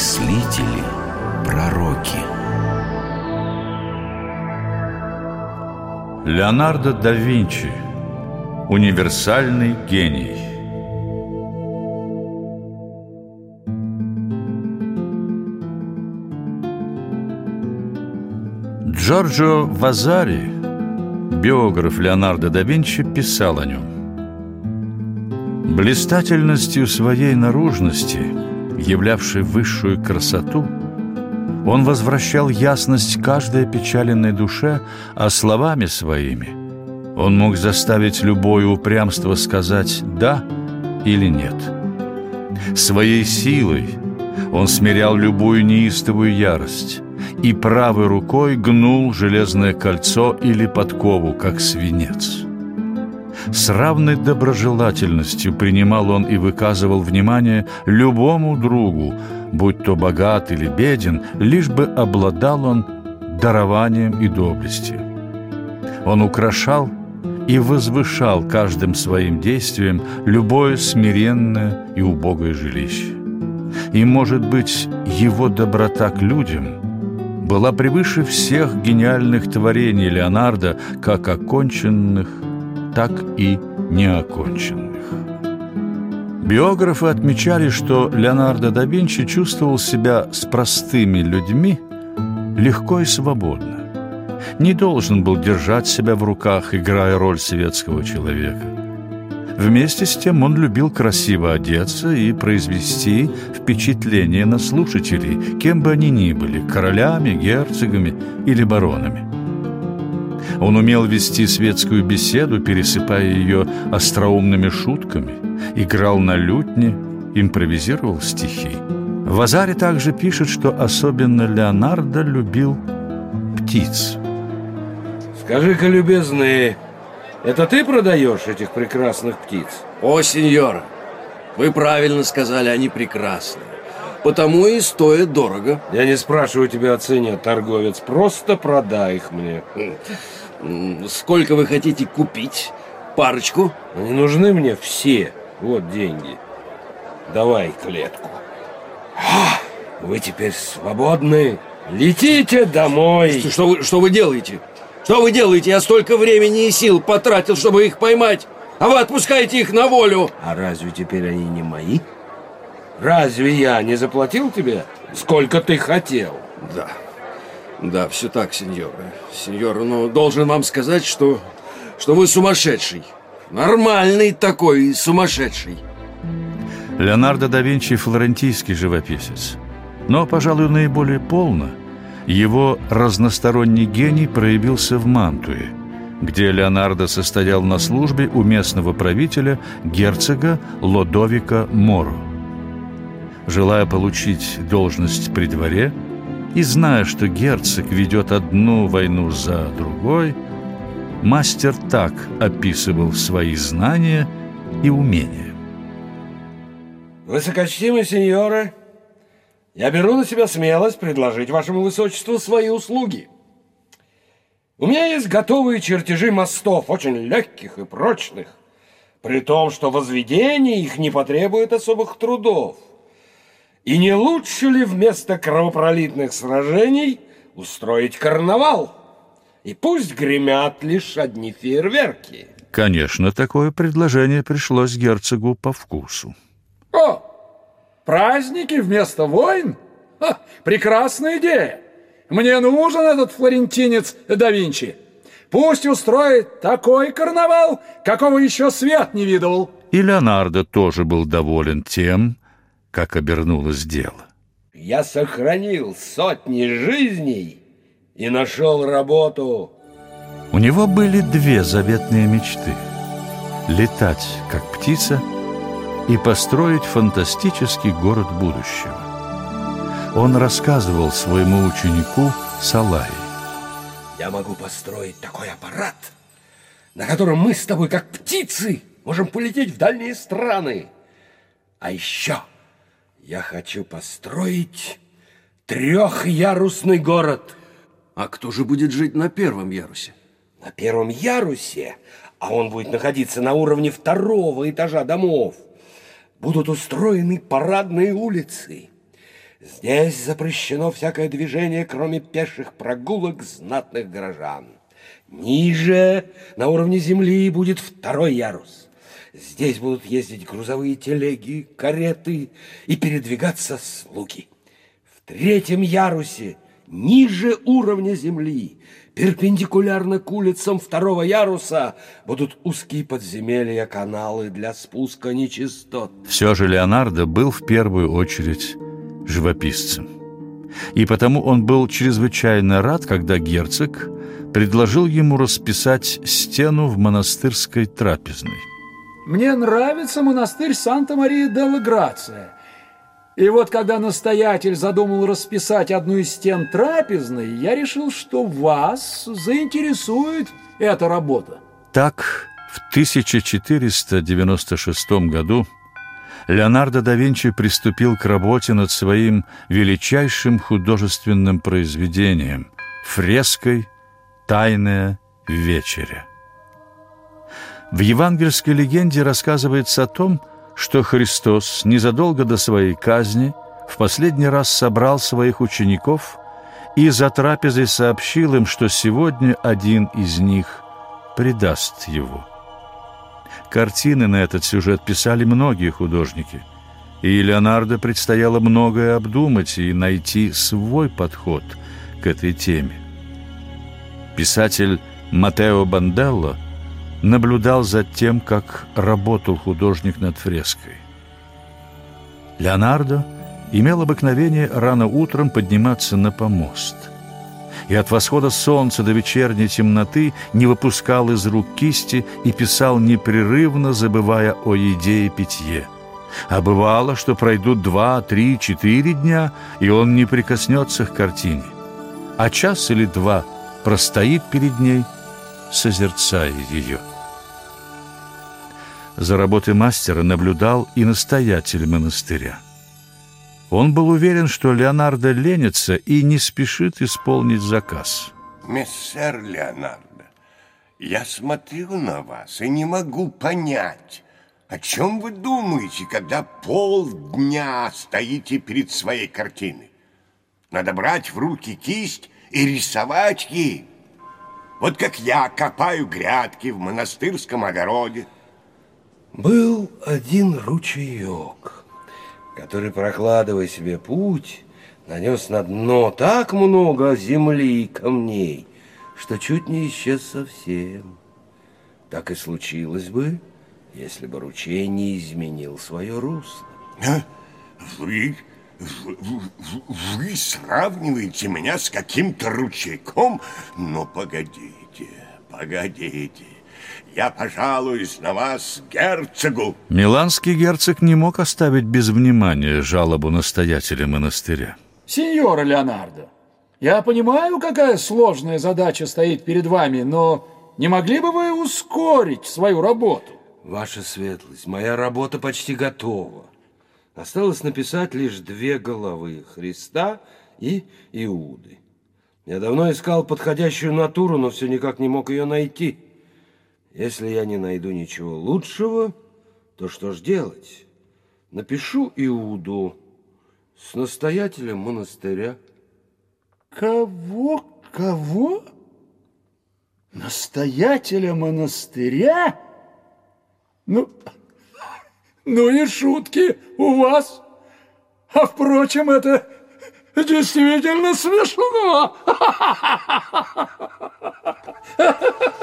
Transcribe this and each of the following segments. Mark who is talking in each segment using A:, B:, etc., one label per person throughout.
A: мыслители, пророки.
B: Леонардо да Винчи Универсальный гений Джорджо Вазари, биограф Леонардо да Винчи, писал о нем Блистательностью своей наружности, являвшей высшую красоту, он возвращал ясность каждой опечаленной душе, а словами своими он мог заставить любое упрямство сказать «да» или «нет». Своей силой он смирял любую неистовую ярость и правой рукой гнул железное кольцо или подкову, как свинец. С равной доброжелательностью принимал он и выказывал внимание любому другу, будь то богат или беден, лишь бы обладал он дарованием и доблестью. Он украшал и возвышал каждым своим действием любое смиренное и убогое жилище. И, может быть, его доброта к людям была превыше всех гениальных творений Леонардо, как оконченных, так и неоконченных. Биографы отмечали, что Леонардо да Винчи чувствовал себя с простыми людьми легко и свободно. Не должен был держать себя в руках, играя роль светского человека. Вместе с тем он любил красиво одеться и произвести впечатление на слушателей, кем бы они ни были – королями, герцогами или баронами. Он умел вести светскую беседу, пересыпая ее остроумными шутками, играл на лютне, импровизировал стихи. Вазари также пишет, что особенно Леонардо любил птиц.
C: Скажи-ка, любезный, это ты продаешь этих прекрасных птиц?
D: О, сеньор, вы правильно сказали, они прекрасны. Потому и стоят дорого.
C: Я не спрашиваю тебя о цене, торговец. Просто продай их мне.
D: Сколько вы хотите купить? Парочку?
C: Они нужны мне все. Вот деньги. Давай клетку. Вы теперь свободны. Летите домой.
D: Что, что, вы, что вы делаете? Что вы делаете? Я столько времени и сил потратил, чтобы их поймать. А вы отпускаете их на волю.
C: А разве теперь они не мои? Разве я не заплатил тебе, сколько ты хотел?
D: Да. Да, все так, сеньор. Сеньор, но должен вам сказать, что, что вы сумасшедший. Нормальный такой сумасшедший.
B: Леонардо да Винчи – флорентийский живописец. Но, пожалуй, наиболее полно его разносторонний гений проявился в Мантуе, где Леонардо состоял на службе у местного правителя герцога Лодовика Моро. Желая получить должность при дворе – и зная, что герцог ведет одну войну за другой, мастер так описывал свои знания и умения.
C: Высокочтимые сеньоры, я беру на себя смелость предложить вашему высочеству свои услуги. У меня есть готовые чертежи мостов, очень легких и прочных, при том, что возведение их не потребует особых трудов – и не лучше ли вместо кровопролитных сражений устроить карнавал? И пусть гремят лишь одни фейерверки.
B: Конечно, такое предложение пришлось герцогу по вкусу.
E: О, праздники вместо войн? Ха, прекрасная идея. Мне нужен этот флорентинец да Винчи. Пусть устроит такой карнавал, какого еще свет не видывал.
B: И Леонардо тоже был доволен тем, как обернулось дело.
C: Я сохранил сотни жизней и нашел работу.
B: У него были две заветные мечты. Летать, как птица, и построить фантастический город будущего. Он рассказывал своему ученику Салаи.
C: Я могу построить такой аппарат, на котором мы с тобой, как птицы, можем полететь в дальние страны. А еще я хочу построить трехярусный город.
D: А кто же будет жить на первом ярусе?
C: На первом ярусе, а он будет находиться на уровне второго этажа домов, будут устроены парадные улицы. Здесь запрещено всякое движение, кроме пеших прогулок знатных горожан. Ниже, на уровне земли, будет второй ярус. Здесь будут ездить грузовые телеги, кареты и передвигаться слуги. В третьем ярусе, ниже уровня земли, перпендикулярно к улицам второго яруса, будут узкие подземелья, каналы для спуска нечистот.
B: Все же Леонардо был в первую очередь живописцем. И потому он был чрезвычайно рад, когда герцог предложил ему расписать стену в монастырской трапезной.
E: Мне нравится монастырь Санта-Мария-делла-Грация. И вот когда настоятель задумал расписать одну из стен трапезной, я решил, что вас заинтересует эта работа.
B: Так, в 1496 году Леонардо да Винчи приступил к работе над своим величайшим художественным произведением – фреской «Тайная вечеря». В евангельской легенде рассказывается о том, что Христос незадолго до своей казни в последний раз собрал своих учеников и за трапезой сообщил им, что сегодня один из них предаст его. Картины на этот сюжет писали многие художники, и Леонардо предстояло многое обдумать и найти свой подход к этой теме. Писатель Матео Банделло наблюдал за тем, как работал художник над фреской. Леонардо имел обыкновение рано утром подниматься на помост – и от восхода солнца до вечерней темноты не выпускал из рук кисти и писал непрерывно, забывая о еде и питье. А бывало, что пройдут два, три, четыре дня, и он не прикоснется к картине. А час или два простоит перед ней, созерцая ее. За работой мастера наблюдал и настоятель монастыря. Он был уверен, что Леонардо ленится и не спешит исполнить заказ.
F: Мессер Леонардо, я смотрю на вас и не могу понять, о чем вы думаете, когда полдня стоите перед своей картиной. Надо брать в руки кисть и рисовать ей. Вот как я копаю грядки в монастырском огороде.
C: Был один ручеек который, прокладывая себе путь, нанес на дно так много земли и камней, что чуть не исчез совсем. Так и случилось бы, если бы ручей не изменил свое русло.
F: А? Вы, вы, вы сравниваете меня с каким-то ручейком? Но погодите, погодите я пожалуюсь на вас герцогу.
B: Миланский герцог не мог оставить без внимания жалобу настоятеля монастыря.
E: Сеньора Леонардо, я понимаю, какая сложная задача стоит перед вами, но не могли бы вы ускорить свою работу?
C: Ваша светлость, моя работа почти готова. Осталось написать лишь две головы – Христа и Иуды. Я давно искал подходящую натуру, но все никак не мог ее найти – если я не найду ничего лучшего, то что ж делать? Напишу Иуду с настоятелем монастыря.
E: Кого? Кого? Настоятеля монастыря? Ну, ну и шутки у вас. А впрочем, это действительно смешно.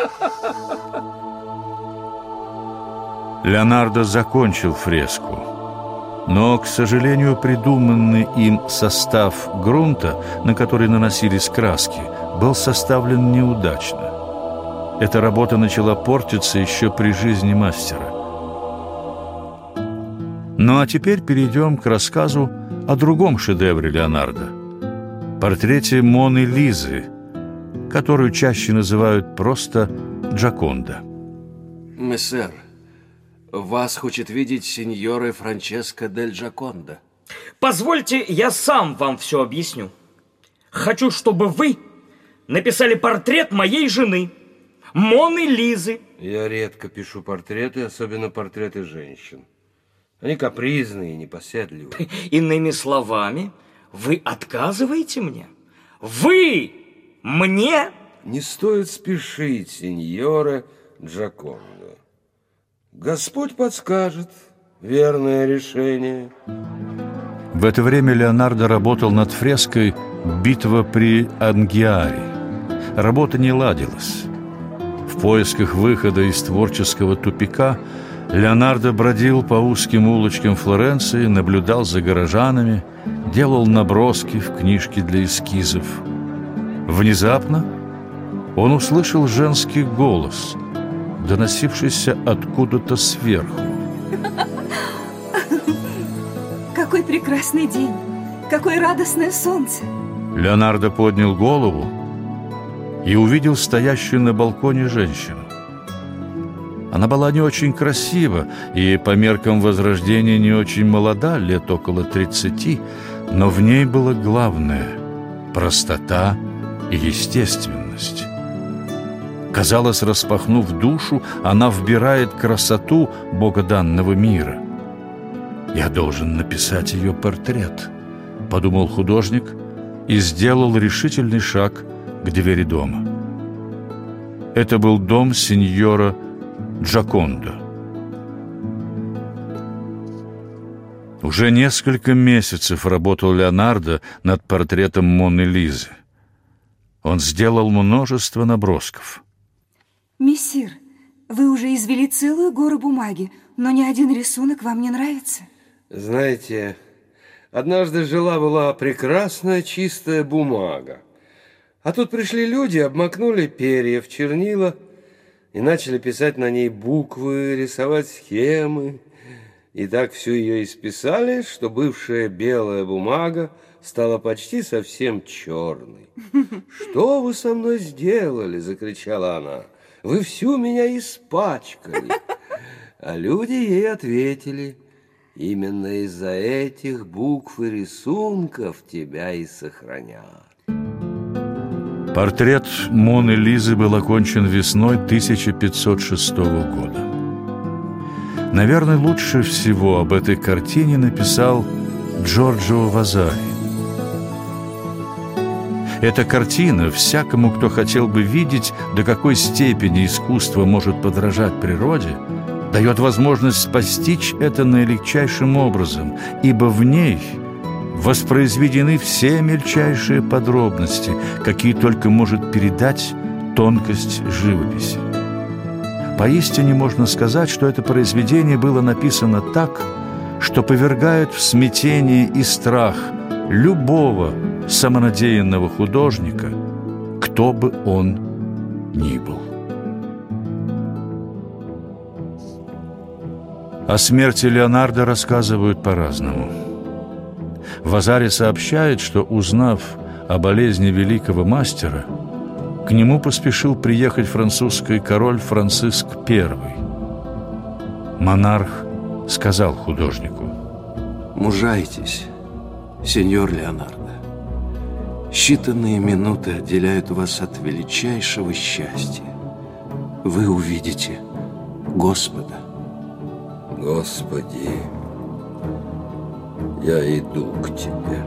B: Леонардо закончил фреску. Но, к сожалению, придуманный им состав грунта, на который наносились краски, был составлен неудачно. Эта работа начала портиться еще при жизни мастера. Ну а теперь перейдем к рассказу о другом шедевре Леонардо – портрете Моны Лизы, которую чаще называют просто Джаконда.
D: Мессер, вас хочет видеть сеньора Франческо дель Джаконда.
G: Позвольте, я сам вам все объясню. Хочу, чтобы вы написали портрет моей жены, Моны Лизы.
C: Я редко пишу портреты, особенно портреты женщин. Они капризные и непоседливые.
G: Иными словами, Вы отказываете мне? Вы мне?
C: Не стоит спешить, сеньора Джакондо. Господь подскажет верное решение.
B: В это время Леонардо работал над фреской «Битва при Ангиаре». Работа не ладилась. В поисках выхода из творческого тупика Леонардо бродил по узким улочкам Флоренции, наблюдал за горожанами, делал наброски в книжке для эскизов. Внезапно он услышал женский голос, доносившийся откуда-то сверху.
H: Какой прекрасный день! Какое радостное солнце!
B: Леонардо поднял голову и увидел стоящую на балконе женщину. Она была не очень красива и по меркам Возрождения не очень молода, лет около 30, но в ней было главное – простота и естественность. Казалось, распахнув душу, она вбирает красоту богоданного мира. «Я должен написать ее портрет», – подумал художник и сделал решительный шаг к двери дома. Это был дом сеньора Джакондо. Уже несколько месяцев работал Леонардо над портретом Моны Лизы. Он сделал множество набросков.
H: Мессир, вы уже извели целую гору бумаги, но ни один рисунок вам не нравится.
C: Знаете, однажды жила-была прекрасная чистая бумага. А тут пришли люди, обмакнули перья в чернила и начали писать на ней буквы, рисовать схемы. И так всю ее исписали, что бывшая белая бумага стала почти совсем черной. «Что вы со мной сделали?» – закричала она. «Вы всю меня испачкали!» А люди ей ответили – Именно из-за этих букв и рисунков тебя и сохранят.
B: Портрет Моны Лизы был окончен весной 1506 года. Наверное, лучше всего об этой картине написал Джорджо Вазари. Эта картина всякому, кто хотел бы видеть, до какой степени искусство может подражать природе – дает возможность постичь это наилегчайшим образом, ибо в ней воспроизведены все мельчайшие подробности, какие только может передать тонкость живописи. Поистине можно сказать, что это произведение было написано так, что повергает в смятение и страх любого самонадеянного художника, кто бы он ни был. О смерти Леонардо рассказывают по-разному. Вазари сообщает, что, узнав о болезни великого мастера, к нему поспешил приехать французский король Франциск I. Монарх сказал художнику.
D: Мужайтесь, сеньор Леонардо. Считанные минуты отделяют вас от величайшего счастья. Вы увидите Господа.
C: Господи, я иду к Тебе.